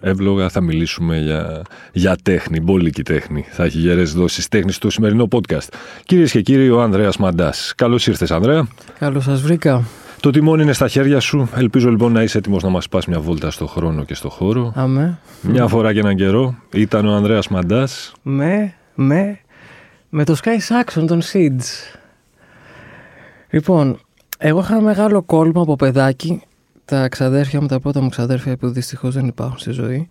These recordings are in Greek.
εύλογα θα μιλήσουμε για, για τέχνη, μπόλικη τέχνη. Θα έχει γερές δόσεις τέχνης στο σημερινό podcast. Κυρίες και κύριοι, ο Ανδρέας Μαντάς. Καλώς ήρθες, Ανδρέα. Καλώς σας βρήκα. Το τιμόνι είναι στα χέρια σου. Ελπίζω λοιπόν να είσαι έτοιμος να μας πας μια βόλτα στο χρόνο και στο χώρο. Αμέ. Μια φορά και έναν καιρό ήταν ο Ανδρέας Μαντάς. Με, με, με το Sky Saxon των Seeds. Λοιπόν, εγώ είχα μεγάλο κόλμα από παιδάκι τα ξαδέρφια μου, τα πρώτα μου ξαδέρφια που δυστυχώς δεν υπάρχουν στη ζωή,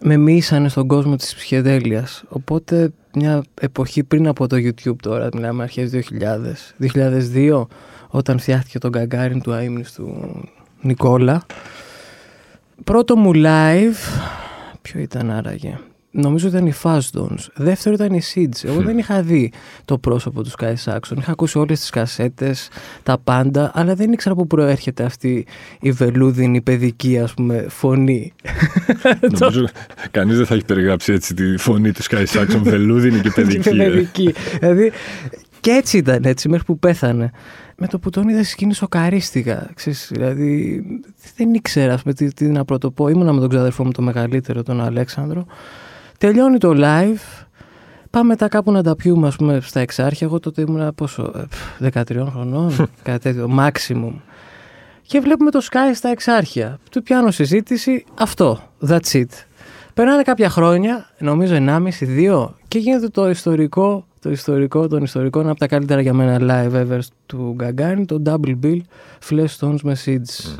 με μίσανε στον κόσμο της ψυχεδέλειας. Οπότε μια εποχή πριν από το YouTube τώρα, μιλάμε αρχές 2000, 2002, όταν φτιάχτηκε το γκαγκάριν του αείμνης του Νικόλα. Πρώτο μου live, ποιο ήταν άραγε, Νομίζω ήταν οι Fastons. Δεύτερο ήταν οι Seeds. Εγώ δεν είχα δει το πρόσωπο του Sky Saxon. Είχα ακούσει όλες τις κασέτες, τα πάντα, αλλά δεν ήξερα πού προέρχεται αυτή η βελούδινη παιδική ας πούμε, φωνή. Νομίζω κανείς δεν θα έχει περιγράψει έτσι τη φωνή του Sky Saxon, βελούδινη και παιδική. και παιδική. δηλαδή, και έτσι ήταν έτσι μέχρι που πέθανε. Με το που τον είδα στη σκηνή σοκαρίστηκα. Ξέρεις, δηλαδή δεν ήξερα πούμε, τι, τι να πρωτοπώ. Ήμουνα με τον ξαδερφό μου το μεγαλύτερο, τον Αλέξανδρο. Τελειώνει το live. Πάμε μετά κάπου να τα πιούμε, ας πούμε, στα εξάρχεια. Εγώ τότε ήμουν πόσο, 13 χρονών, κάτι τέτοιο, maximum. Και βλέπουμε το Sky στα εξάρχεια. Του πιάνω συζήτηση, αυτό, that's it. Περνάνε κάποια χρόνια, νομίζω 1,5-2, και γίνεται το ιστορικό, το ιστορικό των ιστορικών, ένα από τα καλύτερα για μένα live ever του Gagarin, το Double Bill Flash Stones με Seeds. Mm.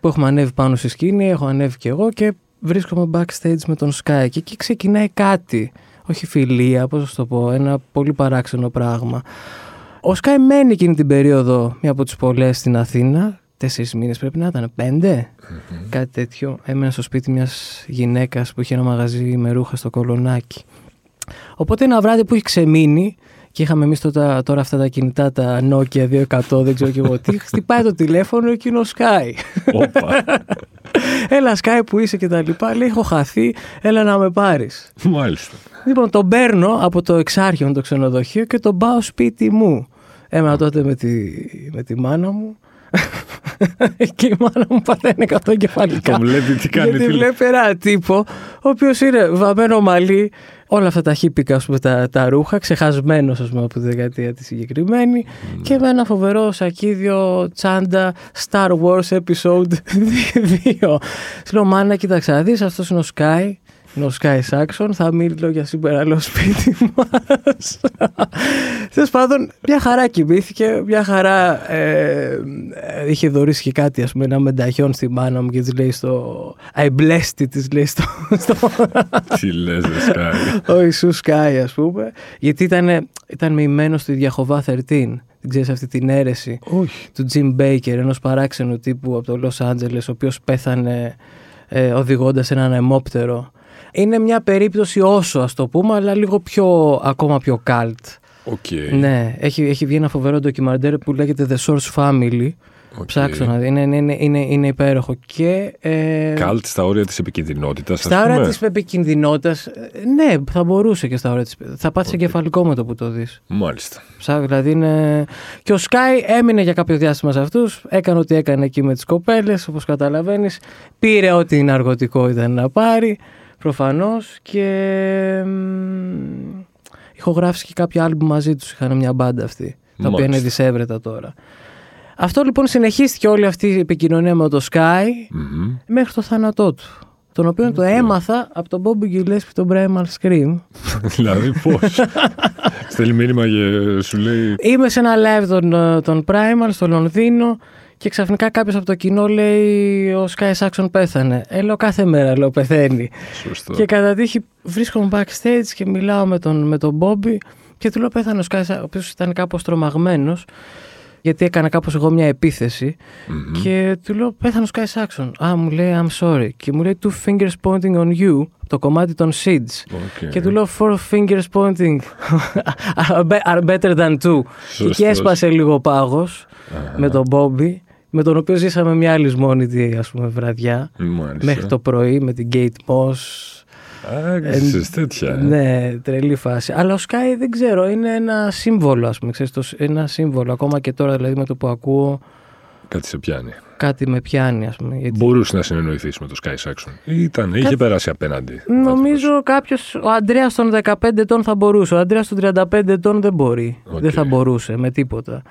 Που έχουμε ανέβει πάνω στη σκηνή, έχω ανέβει και εγώ και βρίσκομαι backstage με τον Sky και εκεί ξεκινάει κάτι. Όχι φιλία, πώς θα το πω, ένα πολύ παράξενο πράγμα. Ο Sky μένει εκείνη την περίοδο, μία από τις πολλές στην Αθήνα, τέσσερις μήνες πρέπει να ήταν, κάτι τέτοιο. Έμενα στο σπίτι μιας γυναίκας που είχε ένα μαγαζί με ρούχα στο Κολονάκι. Οπότε ένα βράδυ που έχει ξεμείνει, και είχαμε εμείς τώρα, τώρα αυτά τα κινητά, τα Nokia 200, δεν ξέρω και εγώ τι. Χτυπάει το τηλέφωνο και είναι ο Sky. έλα Sky που είσαι και τα λοιπά. Λέει, έχω χαθεί, έλα να με πάρεις. Μάλιστα. Λοιπόν, τον παίρνω από το εξάρχειο με το ξενοδοχείο και τον πάω σπίτι μου. Έμενα τότε με τη, με τη μάνα μου. Και η μάνα μου παθαίνει κεφαλικά. Το βλέπει τι κάνει. Γιατί βλέπει ένα τύπο, ο οποίος είναι βαμμένο μαλλί, όλα αυτά τα χύπικα, ας πούμε, τα, τα ρούχα, ξεχασμένος ας πούμε, από τη δεκαετία τη συγκεκριμένη mm. και με ένα φοβερό σακίδιο τσάντα Star Wars Episode 2. Σου λέω, μάνα, κοίταξε να δεις, αυτός είναι ο Sky, είναι ο Sky Saxon, θα μίλω για σήμερα λέω σπίτι μας. Τέλος πάντων, μια χαρά κοιμήθηκε, μια χαρά ε, είχε δωρήσει και κάτι, ας πούμε, ένα μενταχιόν στη μάνα μου και της λέει στο... I blessed it, της λέει στο... Τι λες, Sky. Ο Ιησούς Sky, ας πούμε, γιατί ήταν, ήταν μοιημένος στη Διαχοβά 13. Δεν ξέρεις αυτή την αίρεση Όχι. του Jim Baker, ενός παράξενου τύπου από το Los Angeles, ο οποίος πέθανε ε, οδηγώντας έναν αιμόπτερο είναι μια περίπτωση όσο ας το πούμε, αλλά λίγο πιο, ακόμα πιο cult. Okay. Ναι, έχει, έχει βγει ένα φοβερό ντοκιμαντέρ που λέγεται The Source Family. Okay. Ψάξω να δει. Είναι, είναι, είναι, είναι υπέροχο. Και, ε, Καλτ στα όρια της επικίνδυνοτητα. Στα όρια της επικίνδυνοτητα. Ναι, θα μπορούσε και στα όρια της. Θα πάθει okay. εγκεφαλικό με το που το δεις. Μάλιστα. Ψά, δηλαδή είναι... Και ο Sky έμεινε για κάποιο διάστημα σε αυτούς. Έκανε ό,τι έκανε εκεί με τις κοπέλες, όπως καταλαβαίνεις. Πήρε ό,τι ναργωτικό ήταν να πάρει προφανώς και ηχογράφησε και κάποια άλμπου μαζί τους, είχαν μια μπάντα αυτή, τα οποία είναι δυσέβρετα τώρα. Αυτό λοιπόν συνεχίστηκε όλη αυτή η επικοινωνία με το Sky μέχρι το θάνατό του. Τον οποίο το έμαθα από τον Bobby Gillespie τον Primal Scream. δηλαδή πώς; Στέλνει μήνυμα και σου λέει. Είμαι σε ένα live τον, τον Primal στο Λονδίνο και ξαφνικά κάποιος από το κοινό λέει: Ο Sky Saxon πέθανε. Ε, λέω κάθε μέρα, λέω πεθαίνει. Σωστό. Και κατά τύχη βρίσκομαι backstage και μιλάω με τον, με τον Bobby και του λέω: Πέθανε ο Sky Saxon, ο οποίος ήταν κάπως τρομαγμένος. Γιατί έκανα κάπως εγώ μια επιθεση και του λέω πέθανε ο Sky Saxon. Α, μου λέει I'm sorry. Και μου λέει two fingers pointing on you το κομμάτι των Seeds. Okay. Και του λέω four fingers pointing are better than two. Και εκεί έσπασε λίγο πάγος με τον Bobby, με τον οποίο ζήσαμε μια άλλη μόνη ας πούμε βραδιά. Μάλιστα. Μέχρι το πρωί με την Kate Moss. Άξιζες τέτοια. ε. Ναι, τρελή φάση. Αλλά ο Sky δεν ξέρω, είναι ένα σύμβολο, ας πούμε. Ξέρεις, το, ένα σύμβολο. Ακόμα και τώρα, δηλαδή, με το που ακούω, Κάτι σε πιάνει. κάτι με πιάνει, ας πούμε. Γιατί... Μπορούσε να συνεννοηθείς με το Sky Saxon. Ήταν, είχε περάσει απέναντι. Νομίζω κάποιος, ο Αντρέας των 15 ετών θα μπορούσε. Ο Αντρέας των 35 ετών δεν μπορεί. Οκ. Δεν θα μπορούσε με τίποτα.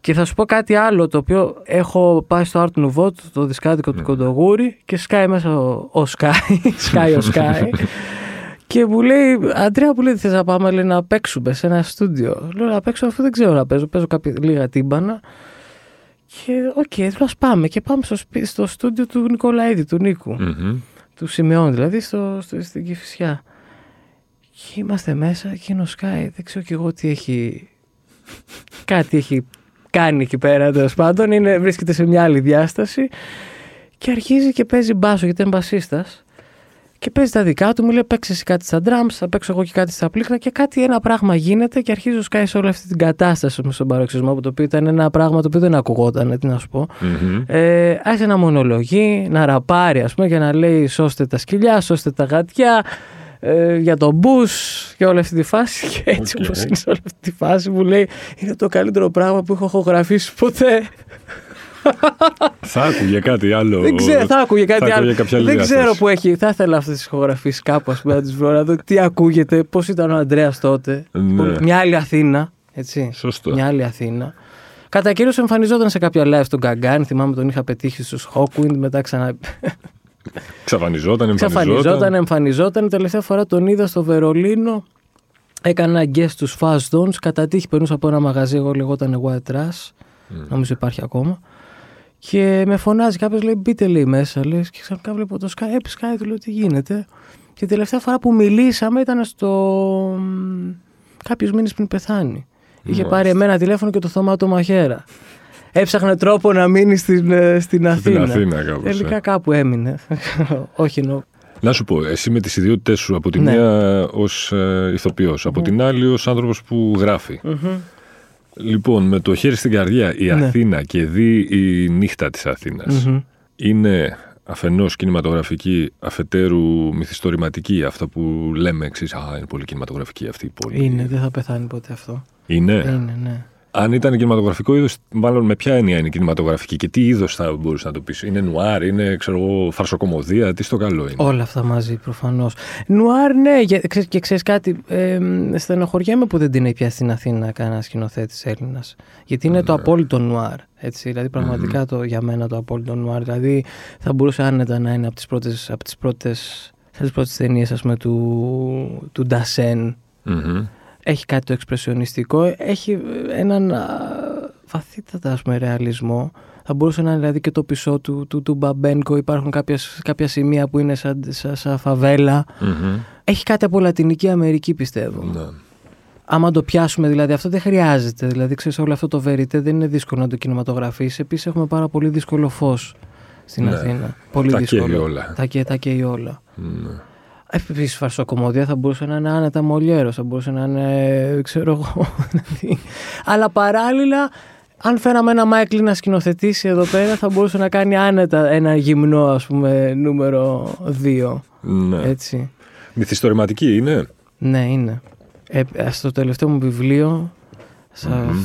Και θα σου πω κάτι άλλο το οποίο έχω πάει στο Art Nouveau, το δισκάδικο Ναι. του Κοντογούρη και σκάει μέσα ο, ο Sky, σκάει ο Sky και μου λέει, Αντρέα που λέει θες να πάμε λέει, να παίξουμε σε ένα στούντιο. Λέω να παίξω αφού δεν ξέρω να παίζω, παίζω κάποια λίγα τύμπανα και οκ, okay, ας πάμε και πάμε στο, σπί- στο στούντιο του Νικολαίδη, του Νίκου Μμμ. του Σιμεών, δηλαδή στο, στο, στην Κηφισιά. Και είμαστε μέσα και είναι ο Sky, δεν ξέρω κι εγώ τι έχει. κάτι έχει κάνει εκεί πέρα τέλος πάντων. Είναι, βρίσκεται σε μια άλλη διάσταση και αρχίζει και παίζει μπάσο γιατί είναι μπασίστας. Και παίζει τα δικά του, μου λέει παίξει εσύ κάτι στα drums, θα παίξω εγώ και κάτι στα πλήκτρα και κάτι ένα πράγμα γίνεται και αρχίζει ο Sky σε όλη αυτή την κατάσταση με στον παροξισμό το οποίο ήταν ένα πράγμα το οποίο δεν ακουγόταν, τι να σου πω. Μμμ. Ε, άρχισε να μονολογεί, να ραπάρει, ας πούμε, και να λέει σώστε τα σκυλιά, σώστε τα γατιά, ε, για τον Μπους και όλη αυτή τη φάση. Και έτσι Οκ. όπως είναι σε όλη αυτή τη φάση μου λέει είναι το καλύτερο πράγμα που έχω ηχογραφήσει ποτέ. Θα άκουγε κάτι άλλο. δεν ξέρω, θα άκουγε κάτι θα άλλο. άκουγε κάποια άλλη δεν διάσταση. ξέρω που έχει. Θα ήθελα αυτές τις ηχογραφήσεις κάπου, ας πούμε, να τις βρω, να δω τι ακούγεται, πώς ήταν ο Αντρέας τότε. Ναι. Μια άλλη Αθήνα, έτσι. Σωστό. Μια άλλη Αθήνα. Κατά κύριο εμφανιζόταν σε κάποια live στον Γκαγκάν. Θυμάμαι τον είχα πετύχει στους Hawkwind. Μετά ξανα... Ξαφανιζόταν, εμφανιζόταν. ξαφανιζόταν, εμφανιζόταν. Τελευταία φορά τον είδα στο Βερολίνο. Έκανα guest στους Fast Zones. Κατά τύχη περνούσα από ένα μαγαζί. Εγώ λεγόταν White Trash. Νομίζω υπάρχει ακόμα. Και με φωνάζει κάποιος, λέει: Μπείτε λέει μέσα. Λέει, και ξαφνικά βλέπω το Sky. Έπει Sky, του λέω: Τι γίνεται. Και τελευταία φορά που μιλήσαμε ήταν στο. κάποιους μήνες πριν πεθάνει. Είχε Μάλιστα. πάρει εμένα τηλέφωνο και το θωμάτο μαχαίρα. Έψαχνε τρόπο να μείνει στην, ε, στην Αθήνα. Αθήνα κάπως, ε. Τελικά κάπου έμεινε. Όχι εννοώ. Να σου πω, εσύ με τις ιδιότητες σου, από τη Ναι. μία ως ε, ηθοποιός, από την άλλη ως άνθρωπος που γράφει. Λοιπόν, με το χέρι στην καρδιά, η Ναι. Αθήνα και δει η νύχτα της αθηνας Μμμ. είναι αφενός κινηματογραφική, αφετέρου μυθιστορηματική, αυτό που λέμε εξής, α, είναι πολύ κινηματογραφική αυτή η πόλη. Είναι, δεν θα πεθάνει ποτέ αυτό. Είναι. Είναι, ναι. Αν ήταν κινηματογραφικό είδος, μάλλον με ποια έννοια είναι κινηματογραφική και τι είδος θα μπορούσε να το πεις. Είναι νουάρ, είναι ξέρω εγώ, φαρσοκομωδία, τι στο καλό είναι. Όλα αυτά μαζί προφανώς. Νουάρ, ναι, για- ξέρεις- και ξέρεις κάτι. Ε, στενοχωριέμαι που δεν την έχει πιάσει στην Αθήνα κανένα σκηνοθέτης Έλληνας. Γιατί είναι το απόλυτο νουάρ. Έτσι, δηλαδή, πραγματικά το, για μένα το απόλυτο νουάρ. Δηλαδή, θα μπορούσε άνετα να είναι από τις πρώτες από τις πρώτες, τις πρώτες ταινίες του, του Ντασέν. Μμμ. Έχει κάτι το εξπρεσιονιστικό. Έχει έναν α, βαθύτατα ας πούμε, ρεαλισμό. Θα μπορούσε να είναι δηλαδή και το πισό του, του, του Μπαμπένκο. Υπάρχουν κάποιες, κάποια σημεία που είναι σαν, σαν, σαν φαβέλα. Μμμ. Έχει κάτι από Λατινική Αμερική πιστεύω. Ναι. Άμα το πιάσουμε δηλαδή αυτό δεν χρειάζεται. Δηλαδή ξέρεις όλο αυτό το βεριτέ δεν είναι δύσκολο να το κινηματογραφείς. Επίσης έχουμε πάρα πολύ δύσκολο φως στην Ναι. Αθήνα. Πολύ Τα δύσκολο. καίει όλα. Τα καίει, τα καίει όλα. Ναι. Επίσης, φαρσοκομωδία θα μπορούσε να είναι άνετα μολιέρος, θα μπορούσε να είναι. ξέρω εγώ. δηλαδή. Αλλά παράλληλα, αν φέραμε ένα Μάικλ να σκηνοθετήσει εδώ πέρα, θα μπορούσε να κάνει άνετα ένα γυμνό, ας πούμε, νούμερο 2. ναι. Έτσι. Μυθιστορηματική είναι; Ναι, είναι. Ε, στο τελευταίο μου βιβλίο, στα, Μμμ.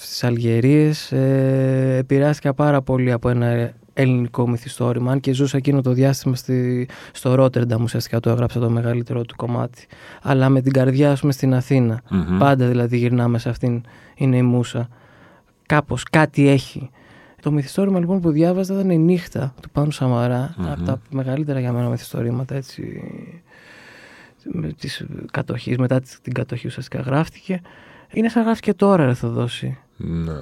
στις Αλγερίες, ε, επηρεάστηκα πάρα πολύ από ένα ελληνικό μυθιστόρημα. Αν και ζούσα εκείνο το διάστημα στη, στο Ρότερνταμ, ουσιαστικά το έγραψα το μεγαλύτερο του κομμάτι. Αλλά με την καρδιά, ας πούμε, στην Αθήνα. Μμμ. Πάντα δηλαδή γυρνάμε σε αυτήν, είναι η Μούσα. Κάπως, κάτι έχει. Το μυθιστόρημα λοιπόν που διάβαζα ήταν η νύχτα του Πάνου Σαμαρά, Μμμ. από τα μεγαλύτερα για μένα μυθιστορήματα έτσι, με της κατοχής, μετά την κατοχή ουσιαστικά γράφτηκε. Είναι σαν γράφτηκε τώρα ρε Θοδόση. Ναι.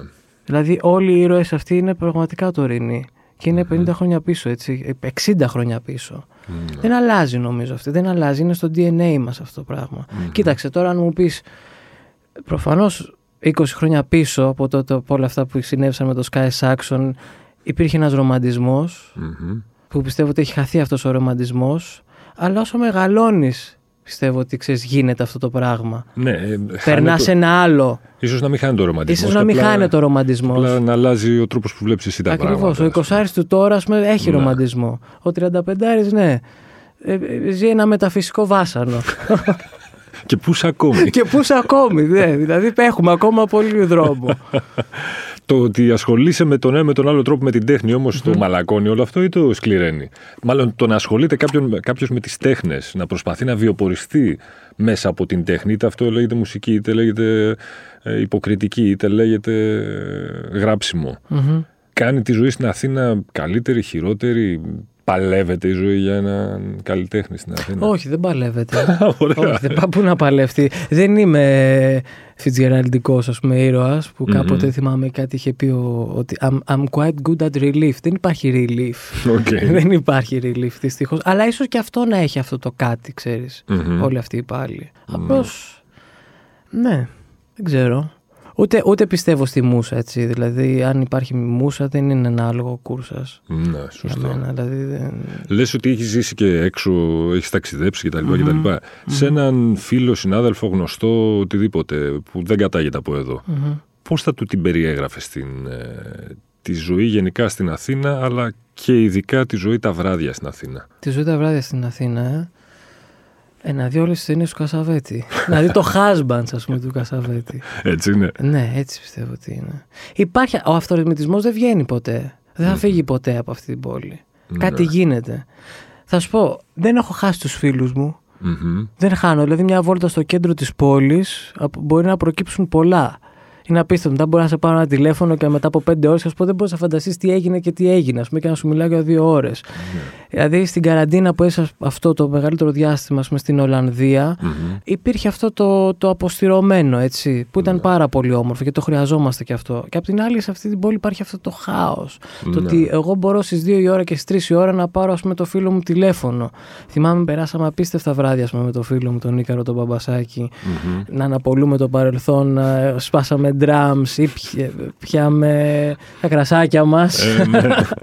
Δηλαδή όλοι οι ήρωες αυτοί είναι πραγματικά τωρινοί. Και είναι 50 χρόνια πίσω, έτσι, 60 χρόνια πίσω. Ναι. Δεν αλλάζει νομίζω αυτό. Δεν αλλάζει. Είναι στο DNA μας αυτό το πράγμα. Μμμ. Κοίταξε τώρα αν μου πεις προφανώς 20 χρόνια πίσω από, τότε, από όλα αυτά που συνέβησαν με το Sky Saxon υπήρχε ένας ρομαντισμός Μμμ. που πιστεύω ότι έχει χαθεί αυτός ο ρομαντισμός Αλλά όσο μεγαλώνεις, πιστεύω ότι ξέρεις, γίνεται αυτό το πράγμα. Ναι, ε, Περνάς χάνεται- ένα άλλο. Ίσως να μην χάνει το ρομαντισμός. σω να μην απλά- χάνεται ο ρομαντισμός. Απλά να αλλάζει ο τρόπος που βλέπεις εσύ τα Ακριβώς. πράγματα. Ο ας πούμε. 20 του τώρα ας πούμε, έχει Ναι. ρομαντισμό. Ο 35 ναι. Ε, ε, ζει ένα μεταφυσικό βάσανο. Και πούς ακόμη. και πούς ακόμη, ναι. Δηλαδή έχουμε ακόμα πολύ δρόμο. Το ότι ασχολείσαι με τον ένα με τον άλλο τρόπο με την τέχνη όμως το μαλακώνει όλο αυτό ή το σκληραίνει; Μάλλον το να ασχολείται κάποιος με τις τέχνες, να προσπαθεί να βιοποριστεί μέσα από την τέχνη, είτε αυτό λέγεται μουσική, είτε λέγεται ε, υποκριτική, είτε λέγεται ε, γράψιμο. Μμμ. Κάνει τη ζωή στην Αθήνα καλύτερη, χειρότερη. Παλεύεται η ζωή για έναν καλλιτέχνη στην Αθήνα; Όχι, δεν παλεύεται. Ωραία. Όχι, δεν πάω πού να παλεύει. Δεν είμαι φιτζεραλντικός, ας πούμε, ήρωας που κάποτε θυμάμαι κάτι είχε πει ο- ότι I'm, I'm quite good at relief. Δεν υπάρχει relief. OK. δεν υπάρχει relief δυστυχώς. Αλλά ίσως και αυτό να έχει αυτό το κάτι, ξέρεις. Μμμ. Όλοι αυτοί οι πάλι. Απλώς. Ναι, δεν ξέρω. Ούτε, ούτε πιστεύω στη μουσα, έτσι. Δηλαδή, αν υπάρχει μουσα, δεν είναι ένα άλογο κούρσας. Ναι, Για σωστό. μένα, δηλαδή. Δεν... Λες ότι έχεις ζήσει και έξω, έχεις ταξιδέψει κτλ. κτλ. Σε έναν φίλο, συνάδελφο, γνωστό, οτιδήποτε που δεν κατάγεται από εδώ. Μμμ. Πώς θα του την περιέγραφες την, ε, τη ζωή γενικά στην Αθήνα, αλλά και ειδικά τη ζωή τα βράδια στην Αθήνα; Τη ζωή τα βράδια στην Αθήνα, ε. Ε, να δει όλες τις ταινίες του Κασαβέτη. να δει το husband, ας πούμε, του Κασαβέτη. Έτσι είναι. ναι, έτσι πιστεύω ότι είναι. Υπάρχει. Ο αυτορυθμιτισμός δεν βγαίνει ποτέ. Δεν θα φύγει ποτέ από αυτή την πόλη. Κάτι Ναι. γίνεται. Θα σου πω, δεν έχω χάσει τους φίλους μου. Μμμ. Δεν χάνω. Δηλαδή, μια βόλτα στο κέντρο της πόλης μπορεί να προκύψουν πολλά. Είναι απίστευτο. Μετά μπορεί να σε πάρω ένα τηλέφωνο και μετά από πέντε ώρες θα σου πω δεν μπορείς να φανταστείς τι έγινε και τι έγινε. Α πούμε και να σου μιλάω για δύο ώρες. Δηλαδή στην καραντίνα που έζησα αυτό το μεγαλύτερο διάστημα ας πούμε, στην Ολλανδία, Μμμ. υπήρχε αυτό το, το αποστηρωμένο έτσι, που ήταν πάρα πολύ όμορφο και το χρειαζόμαστε και αυτό. Και απ' την άλλη, σε αυτή την πόλη υπάρχει αυτό το χάος. Το Ναι. ότι εγώ μπορώ στις 2 η ώρα και στις 3 η ώρα να πάρω ας πούμε, το φίλο μου τηλέφωνο. Θυμάμαι, περάσαμε απίστευτα βράδια ας πούμε, με το φίλο μου, τον Νίκαρο τον Μπαμπασάκη, Μμμ. να αναπολούμε το παρελθόν, να σπάσαμε drums ή πια- πιάμε τα κρασάκια μας. Ε, ναι.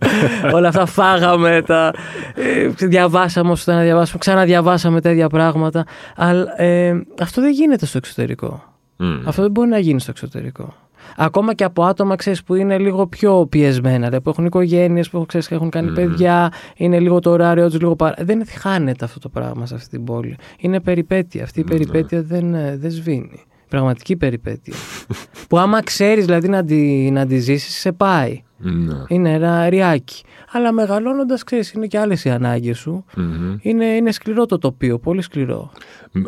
Όλα αυτά φάγαμε, τα, ε, διαβάσαμε όσο ήταν να διαβάσουμε, ξαναδιαβάσαμε τα ίδια πράγματα. Αλλά ε, αυτό δεν γίνεται στο εξωτερικό. Μμ. Αυτό δεν μπορεί να γίνει στο εξωτερικό. Ακόμα και από άτομα ξέρεις, που είναι λίγο πιο πιεσμένα, δηλαδή, που έχουν οικογένειες, που ξέρεις, έχουν κάνει παιδιά, είναι λίγο το ωράριό τους, λίγο παρά. Δεν χάνεται αυτό το πράγμα σε αυτή την πόλη. Είναι περιπέτεια. Αυτή η περιπέτεια δεν, ε, δεν σβήνει. Πραγματική περιπέτεια. που άμα ξέρεις δηλαδή να τη, να τη ζήσεις, σε πάει. Ναι. Είναι ένα ριάκι. Αλλά μεγαλώνοντας, ξέρεις, είναι και άλλες οι ανάγκες σου. Μμμ. Είναι, είναι σκληρό το τοπίο, πολύ σκληρό.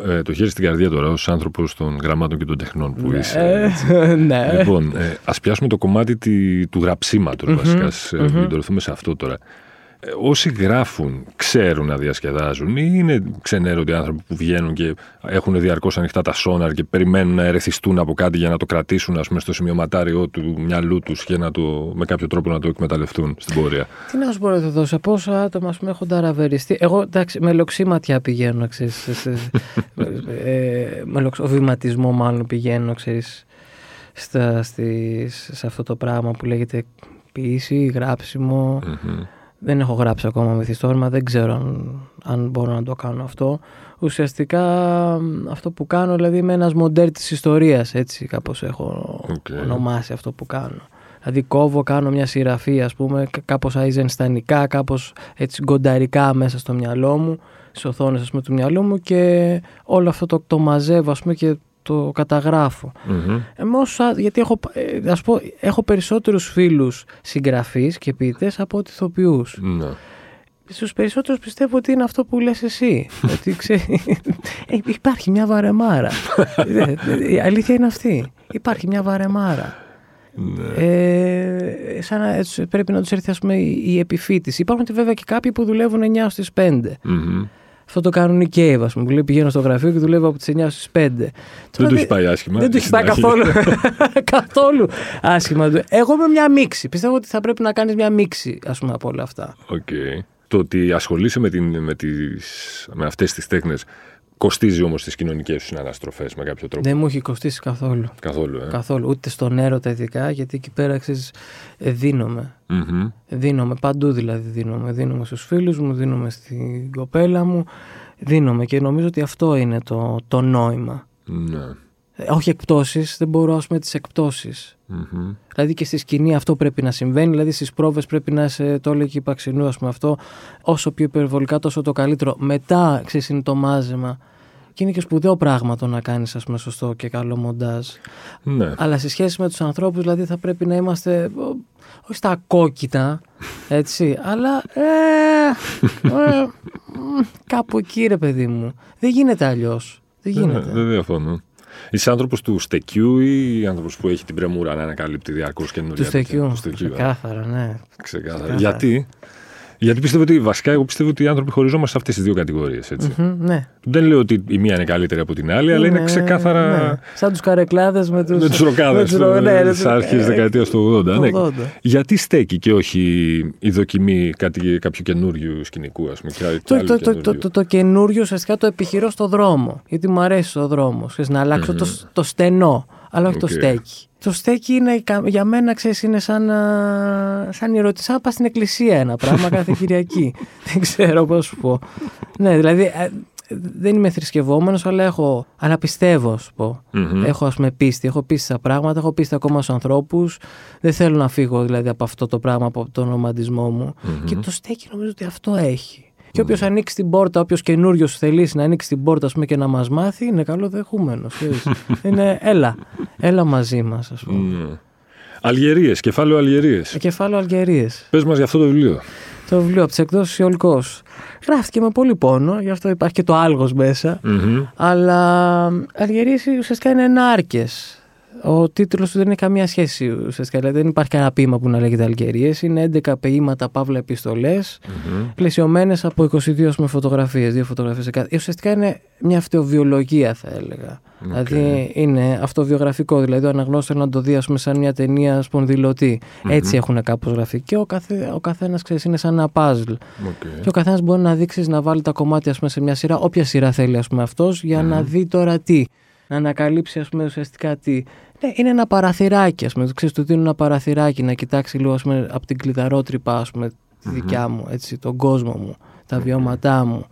Ε, το χέρι στην καρδιά τώρα, ως άνθρωπος των γραμμάτων και των τεχνών που είσαι. Ε, ναι. Λοιπόν, ε, ας πιάσουμε το κομμάτι τη- του γραψίματος βασικά, ας ε, επικεντρωθούμε σε αυτό τώρα. Ε, όσοι γράφουν ξέρουν να διασκεδάζουν ή είναι ξενέρωτοι άνθρωποι που βγαίνουν και έχουν διαρκώς ανοιχτά τα σόναρ και περιμένουν να ερεθιστούν από κάτι για να το κρατήσουν ας πούμε, στο σημειωματάριό του μυαλού τους και να το, με κάποιο τρόπο να το εκμεταλλευτούν στην πορεία. Τι να σου πω εδώ, σε πόσα άτομα ας πούμε, έχουν ταραβεριστεί. Εγώ εντάξει, με λοξίματια πηγαίνω, ξέρεις, σε, σε, ε, με λοξοβηματισμό μάλλον πηγαίνω, ξέρεις, στα, στις, σε αυτό το πράγμα που λέγεται ποιήση, γράψιμο. Μμμ. Δεν έχω γράψει ακόμα μυθιστόρημα, δεν ξέρω αν, αν μπορώ να το κάνω αυτό. Ουσιαστικά μ, αυτό που κάνω, δηλαδή είμαι ένας μοντέρ της ιστορίας, έτσι κάπως έχω Οκ. ονομάσει αυτό που κάνω. Δηλαδή κόβω, κάνω μια συρραφή ας πούμε, κα- κάπως αϊζενσταϊνικά, κάπως έτσι γκονταρικά μέσα στο μυαλό μου, στις οθόνες ας πούμε, του μυαλού μου και όλο αυτό το, το μαζεύω ας πούμε, και το καταγράφω. Μμμ. Εγώ, σα- γιατί έχω, ε, ας πω, έχω περισσότερους φίλους συγγραφείς και ποιητές από ότι ηθοποιούς. Ναι. Στους περισσότερους πιστεύω ότι είναι αυτό που λες εσύ. ότι ξέρει, ε, υπάρχει μια βαρεμάρα. Ε, ε, Η αλήθεια είναι αυτή. Υπάρχει μια βαρεμάρα. Ναι. Ε, σαν να, έτσι, πρέπει να τους έρθει ας πούμε, η, η επιφύτηση. Υπάρχουν και βέβαια και κάποιοι που δουλεύουν 9 στις 5. Μμμ. Αυτό το κάνουν οι Cave, ας πούμε, που λέει πηγαίνω στο γραφείο και δουλεύω από τις 9 στις 5. Δεν τους έχει πάει άσχημα. Δεν τους έχει στην πάει αρχή. καθόλου, καθόλου άσχημα. του. Εγώ είμαι μια μίξη. Πιστεύω ότι θα πρέπει να κάνεις μια μίξη ας πούμε, από όλα αυτά. Οκ. Το ότι ασχολείσαι με, την, με, τις, με αυτές τις τέχνες Κοστίζει όμως τις κοινωνικές σου συναναστροφές με κάποιο τρόπο. Δεν μου έχει κοστίσει καθόλου. Καθόλου, ε. Καθόλου. Ούτε στον έρωτα ειδικά, γιατί εκεί πέρα ξέρεις, ε, δίνομαι. Μμμ. Δίνομαι παντού δηλαδή. Δίνομαι. Δίνομαι στους φίλους μου, δίνομαι στην κοπέλα μου. Δίνομαι και νομίζω ότι αυτό είναι το, το νόημα. Ναι. Ε, όχι εκπτώσεις, δεν μπορώ ας πούμε τις εκπτώσεις. Μμμ. Δηλαδή και στη σκηνή αυτό πρέπει να συμβαίνει. Δηλαδή στις πρόβες πρέπει να είσαι, το έλεγε η Παξινού, ας πούμε αυτό. Όσο πιο υπερβολικά, τόσο το καλύτερο. Μετά ξέρεις είναι το μάζεμα. Και είναι και σπουδαίο πράγμα το να κάνεις, ας πούμε, σωστό και καλό μοντάζ. Ναι. Αλλά σε σχέση με τους ανθρώπους, δηλαδή θα πρέπει να είμαστε. ο, Όχι στα κόκκινα, έτσι, αλλά. Ε, ε, μ, κάπου εκεί, ρε παιδί μου. Δεν γίνεται αλλιώς. Δεν Ναι, γίνεται. δεν διαφωνώ. Είσαι άνθρωπος του στεκιού ή άνθρωπος που έχει την πρεμούρα να ανακαλύπτει διαρκώς καινούργια. Του τέτοια; στεκιού. Του στεκιού. ε. Ξεκάθαρα, ναι. Ξεκάθαρα. Ξεκάθαρα. Γιατί; Γιατί πιστεύω ότι βασικά εγώ πιστεύω ότι οι άνθρωποι χωριζόμαστε σε αυτές τις δύο κατηγορίες. Μμμ, ναι. Δεν λέω ότι η μία είναι καλύτερη από την άλλη, αλλά είναι ξεκάθαρα. ναι. Σαν τους καρεκλάδες με του. Με τους ροκάδες με τους ρο- ναι, ναι, της αρχής ε, δεκαετίας του 80. ναι. 80. Γιατί στέκει και όχι η δοκιμή κάτι, κάποιου καινούριου σκηνικού, ας πούμε. Και, και Το, άλλου το, το, το, καινούριου; το, το καινούριο ουσιαστικά το επιχειρώ στο δρόμο. Γιατί μου αρέσει ο δρόμος. Να αλλάξω το, το στενό, αλλά όχι το Οκ. στέκι. Το στέκι είναι κα- για μένα, ξέρεις, είναι σαν, να- σαν η ερώτηση. Σαν να πας στην εκκλησία ένα πράγμα κάθε Κυριακή. Δεν ξέρω πώς σου πω. ναι, δηλαδή ε, δεν είμαι θρησκευόμενος, αλλά έχω, αλλά πιστεύω, ας σου πω. Μμμ. Έχω ας πούμε πίστη, έχω πίστη στα πράγματα, έχω πίστη ακόμα στους ανθρώπους. Δεν θέλω να φύγω δηλαδή από αυτό το πράγμα, από τον ρομαντισμό μου. Και το στέκι νομίζω ότι αυτό έχει. Και όποιος ανοίξει την πόρτα, όποιος καινούριο θελήσει να ανοίξει την πόρτα ας πούμε, και να μας μάθει, είναι καλοδεχούμενος. είναι έλα, έλα μαζί μας, ας πούμε. Ναι. Αλγερίες, κεφάλαιο Αλγερίες. Κεφάλαιο Αλγερίες. Πες μας για αυτό το βιβλίο. Το βιβλίο από τις εκδόσεις Ιολικό. Γράφτηκε με πολύ πόνο, γι' αυτό υπάρχει και το άλγος μέσα. Μμμ. Αλλά Αλγερίες ουσιαστικά είναι ενάρκες. Ο τίτλος του δεν έχει καμία σχέση ουσιαστικά. Δηλαδή δεν υπάρχει κανένα ποίημα που να λέγεται Αλγερίες. Είναι 11 ποίηματα, παύλα επιστολές, Μμμ. πλαισιωμένες από 22 φωτογραφίες. Δύο φωτογραφίες σε κάθε. Ουσιαστικά είναι μια αυτοβιολογία, θα έλεγα. Δηλαδή είναι αυτοβιογραφικό. Δηλαδή ο αναγνώστης θέλει να το δει ας πούμε, σαν μια ταινία σπονδυλωτή. Έτσι έχουν κάπως γραφεί. Και ο, καθέ, ο καθένας είναι σαν ένα puzzle. OK. Και ο καθένας μπορεί να δείξει να βάλει τα κομμάτια ας πούμε, σε μια σειρά, όποια σειρά θέλει ας πούμε, αυτός, για να δει τώρα τι. Να ανακαλύψει ας πούμε, ουσιαστικά τι. Ναι, είναι ένα παραθυράκι, ας πούμε. Ξέρεις, του δίνω ένα παραθυράκι να κοιτάξει λίγο ας πούμε, από την κλειδαρότρυπα, ας πούμε, τη δικιά μου, έτσι, τον κόσμο μου, τα βιώματά μου.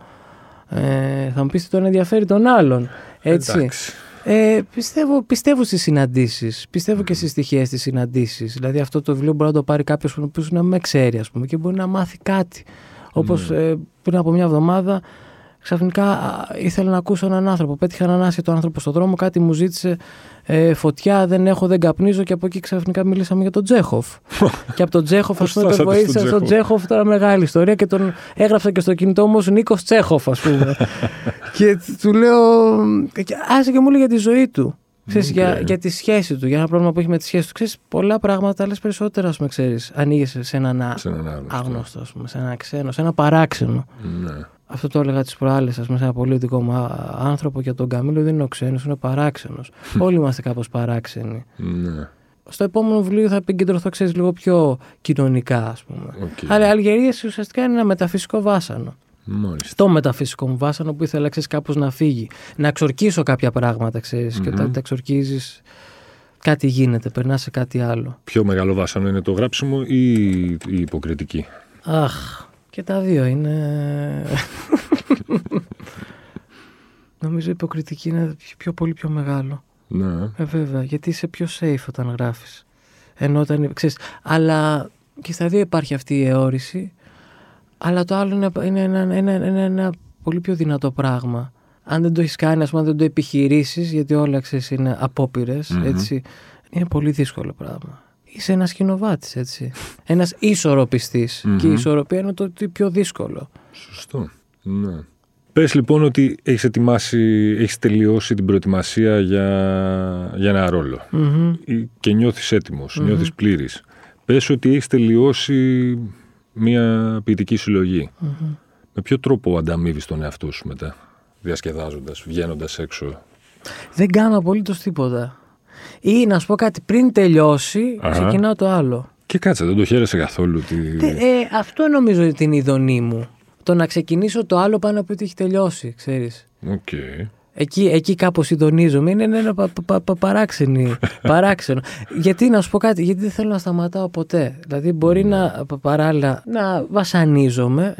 Ε, θα μου πεις ότι τον ενδιαφέρει τον άλλον. Έτσι. Εντάξει. Ε, πιστεύω, πιστεύω στις συναντήσεις. Πιστεύω και στις τυχαίες τις συναντήσεις. Δηλαδή, αυτό το βιβλίο μπορεί να το πάρει κάποιος που να με ξέρει, ας πούμε, και μπορεί να μάθει κάτι. Όπως ε, πριν από μια εβδομάδα, ξαφνικά α, ήθελα να ακούσω έναν άνθρωπο. Πέτυχα έναν άσχετο άνθρωπο στον δρόμο, κάτι μου ζήτησε ε, φωτιά, δεν έχω, δεν καπνίζω. Και από εκεί ξαφνικά μιλήσαμε για τον Τσέχοφ. και από τον Τσέχοφ, ας Πώς πούμε, τον φτάσατε στον βοήθησα στον Τσέχοφ; Τσέχοφ. Τώρα μεγάλη ιστορία και τον έγραψα και στο κινητό μου ως Νίκος Τσέχοφ, ας πούμε. και του λέω. και Άσε και μου λέει για τη ζωή του. Ξέρεις, για, Οκ. για τη σχέση του, για ένα πρόβλημα που έχει με τη σχέση του. Ξέρεις, πολλά πράγματα, λες περισσότερα, ας πούμε, ξέρεις, ανοίγεσαι σε έναν α- Σε έναν άγνωστο. άγνωστο, ας πούμε, σε ένα ξένο, σε ένα παράξενο. Ναι. Αυτό το έλεγα τις προάλλες, ας πούμε, σε ένα πολύ δικό μου α- άνθρωπο για τον Καμύ λέω δεν είναι ο ξένος, είναι ο παράξενος. Όλοι είμαστε κάπως παράξενοι. Ναι. Στο επόμενο βιβλίο θα επικεντρωθώ, ξέρεις, λίγο πιο κοινωνικά, ας πούμε. Οκ. Αλλά η Αλγερία ουσιαστικά είναι ένα μεταφυσικό βάσανο. Μάλιστα. Το μεταφυσικό μου βάσανο που ήθελα, ξέρεις, κάπως να φύγει. Να εξορκίσω κάποια πράγματα, ξέρεις, και όταν τα εξορκίζεις κάτι γίνεται, περνάς σε κάτι άλλο. Πιο μεγάλο βάσανο είναι το γράψιμο ή η υποκριτική; Αχ, και τα δύο είναι... Νομίζω η υποκριτική είναι πιο πολύ πιο μεγάλο. Ναι. Ε, βέβαια, γιατί είσαι πιο safe όταν γράφεις. Ενώ όταν, ξέρεις, αλλά και στα δύο υπάρχει αυτή η αιώρηση, αλλά το άλλο είναι, είναι ένα, ένα, ένα, ένα πολύ πιο δυνατό πράγμα. Αν δεν το έχεις κάνει, ας πούμε, αν δεν το επιχειρήσεις, γιατί όλα, ξέρεις, είναι απόπειρες, έτσι, είναι πολύ δύσκολο πράγμα. Είσαι ένας σκηνοβάτης, έτσι. Ένας ισορροπιστής. Και η ισορροπία είναι το τι πιο δύσκολο. Σωστό. Ναι. Πες λοιπόν ότι έχεις ετοιμάσει, έχεις τελειώσει την προετοιμασία για, για ένα ρόλο Μμμ. Ή- και νιώθεις έτοιμος, νιώθεις πλήρης. Πες ότι έχεις τελειώσει μια ποιητική συλλογή. Με ποιο τρόπο ανταμείβεις τον εαυτό σου μετά, διασκεδάζοντας, βγαίνοντας έξω; Δεν κάνω απολύτως τίποτα. Ή να σου πω κάτι, πριν τελειώσει, Αχα. ξεκινάω το άλλο. Και κάτσε, δεν το χαίρεσαι καθόλου. Ότι... Τε- ε, αυτό νομίζω ότι είναι η δονή μου. το να ξεκινήσω το άλλο πάνω από ότι έχει τελειώσει, ξέρεις. Okay. Εκεί, εκεί κάπως συντονίζομαι. Είναι ένα πα, πα, πα, παράξενο. γιατί να σου πω κάτι, γιατί δεν θέλω να σταματάω ποτέ. Δηλαδή, μπορεί να παράλληλα να βασανίζομαι,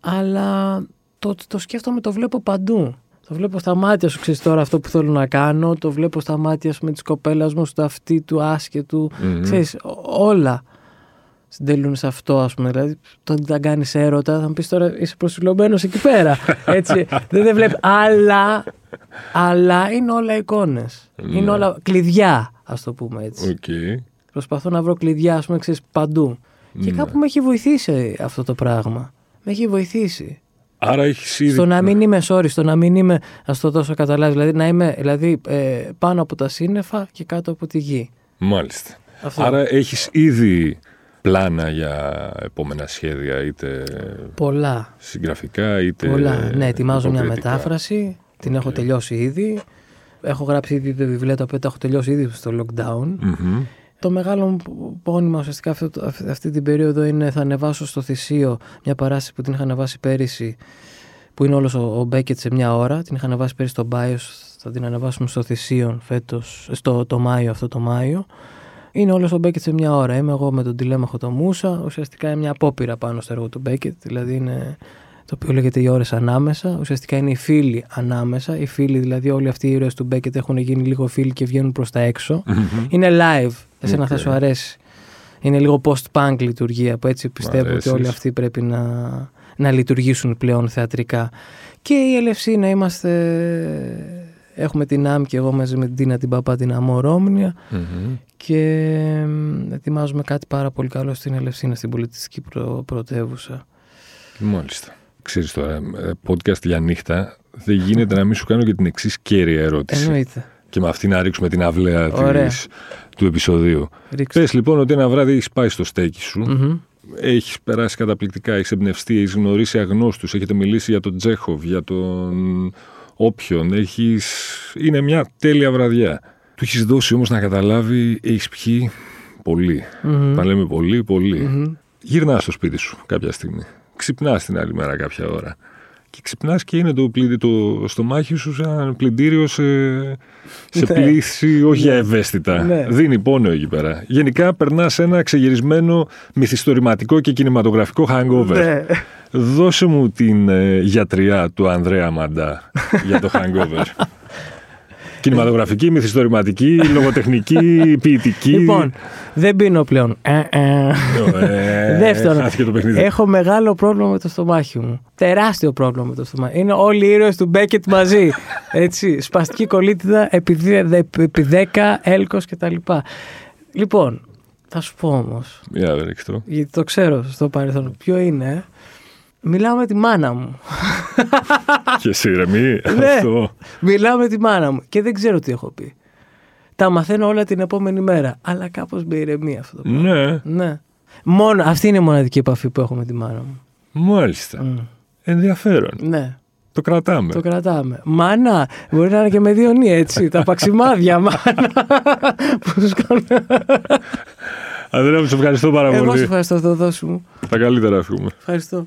αλλά το, το σκέφτομαι, το βλέπω παντού. Το βλέπω στα μάτια σου, ξέρεις τώρα αυτό που θέλω να κάνω. Το βλέπω στα μάτια σου με τη κοπέλα μου, στο αυτή του άσχετου. Mm-hmm. Ξέρεις, όλα συντελούν σε αυτό, ας πούμε. Δηλαδή, το ότι δεν κάνεις έρωτα, θα μου πεις τώρα είσαι προσιλωμένος εκεί πέρα. Έτσι. δεν δεν βλέπει. Αλλά, αλλά είναι όλα εικόνες. Ναι. Είναι όλα κλειδιά, ας το πούμε έτσι. Okay. Προσπαθώ να βρω κλειδιά, ας πούμε, ξέρεις, παντού. Και ναι. κάπου με έχει βοηθήσει αυτό το πράγμα. Με έχει βοηθήσει. Άρα έχεις ήδη. Στο να μην είμαι sorry, στο να μην είμαι, ας το δώσω καταλάβεις, δηλαδή να είμαι δηλαδή, ε, πάνω από τα σύννεφα και κάτω από τη γη. Μάλιστα. Αυτό. Άρα έχεις ήδη πλάνα για επόμενα σχέδια, είτε Πολλά. συγγραφικά, είτε. Πολλά. Ναι, ετοιμάζω μια μετάφραση. Την έχω τελειώσει ήδη. Έχω γράψει ήδη το βιβλίο το οποίο τα έχω τελειώσει ήδη στο lockdown. Το μεγάλο μου πόνημα ουσιαστικά αυτή, αυτή την περίοδο είναι θα ανεβάσω στο Θησείο μια παράσταση που την είχα ανεβάσει πέρυσι που είναι όλος ο, ο Μπέκετ σε μια ώρα. Την είχα ανεβάσει πέρυσι στο Bios, θα την ανεβάσουμε στο Θησείο φέτος, στο το Μάιο αυτό το Μάιο. Είναι όλος ο Μπέκετ σε μια ώρα. Είμαι εγώ με τον Τηλέμαχο το Μούσα. Ουσιαστικά είναι μια απόπειρα πάνω στο έργο του Μπέκετ. Δηλαδή είναι το οποίο λέγεται οι ώρες ανάμεσα. Ουσιαστικά είναι οι φίλοι ανάμεσα. Οι φίλοι, δηλαδή όλοι αυτοί οι ήρωες του Μπέκετ έχουν γίνει λίγο φίλοι και βγαίνουν προς τα εξω Είναι live. Εσένα okay. θα σου αρέσει. Είναι λίγο post-punk λειτουργία που έτσι πιστεύω ότι όλοι αυτοί πρέπει να, να λειτουργήσουν πλέον θεατρικά. Και η Ελευσή να είμαστε Έχουμε την ΑΜ και εγώ μαζί με την Τίνα την Παπά την αμορομνια και ετοιμάζουμε κάτι πάρα πολύ καλό στην Ελευσίνα, στην πολιτιστική προ, πρωτεύουσα. Μάλιστα. Ξέρεις τώρα, ε, podcast για νύχτα, δεν γίνεται να μην σου κάνω και την εξής κέρια ερώτηση. Εννοείται. Και με αυτή να ρίξουμε την αυλαία της, του επεισοδίου. Ρίξτε. Πες λοιπόν ότι ένα βράδυ έχεις πάει στο στέκι σου, mm έχεις περάσει καταπληκτικά, έχεις εμπνευστεί, έχεις γνωρίσει αγνώστους, έχετε μιλήσει για τον Τζέχοβ, για τον όποιον. Έχεις... Είναι μια τέλεια βραδιά. Του έχεις δώσει όμως να καταλάβει, έχεις πιει πολύ. Mm-hmm. Τα λέμε πολύ, πολύ. Mm-hmm. Γυρνάς στο σπίτι σου κάποια στιγμή. Ξυπνάς την άλλη μέρα κάποια ώρα. Και ξυπνάς και είναι το, πλήτη, το στομάχι σου σαν πλυντήριο σε, σε ναι. πλήθη, όχι για ναι. ευαίσθητα. Ναι. Δίνει πόνο εκεί πέρα. Γενικά περνάς ένα ξεγυρισμένο μυθιστορηματικό και κινηματογραφικό hangover. Δώσε μου την ε, γιατριά του Ανδρέα Μαντά για το hangover. Κινηματογραφική, μυθιστορηματική, λογοτεχνική, ποιητική. Λοιπόν, δεν πίνω πλέον. Ε, ε. Δεύτερον, έχω μεγάλο πρόβλημα με το στομάχι μου. Τεράστιο πρόβλημα με το στομάχι. Είναι όλοι οι ήρωες του Μπέκετ μαζί. Έτσι, σπαστική κολλήτιδα επί 10, έλκος κτλ. Λοιπόν, θα σου πω όμως. Γιατί το ξέρω στο παρελθόν. Ποιο είναι. Μιλάω με τη μάνα μου. Και εσύ ηρεμή, ναι, αυτό. Μιλάω με τη μάνα μου και δεν ξέρω τι έχω πει. Τα μαθαίνω όλα την επόμενη μέρα. Αλλά κάπως με ηρεμεί αυτό το πράγμα. Ναι. ναι. Μόνο, αυτή είναι η μοναδική επαφή που έχω με τη μάνα μου. Μάλιστα. Mm. Ενδιαφέρον. Ναι. Το κρατάμε. Το κρατάμε. Μάνα, μπορεί να είναι και με δύο νύχια έτσι. τα παξιμάδια, μάνα. Που Αντρέα, σε ευχαριστώ πάρα πολύ. Εγώ σε ευχαριστώ, το δώσου μου. Τα καλύτερα, ευχούμε. Ευχαριστώ.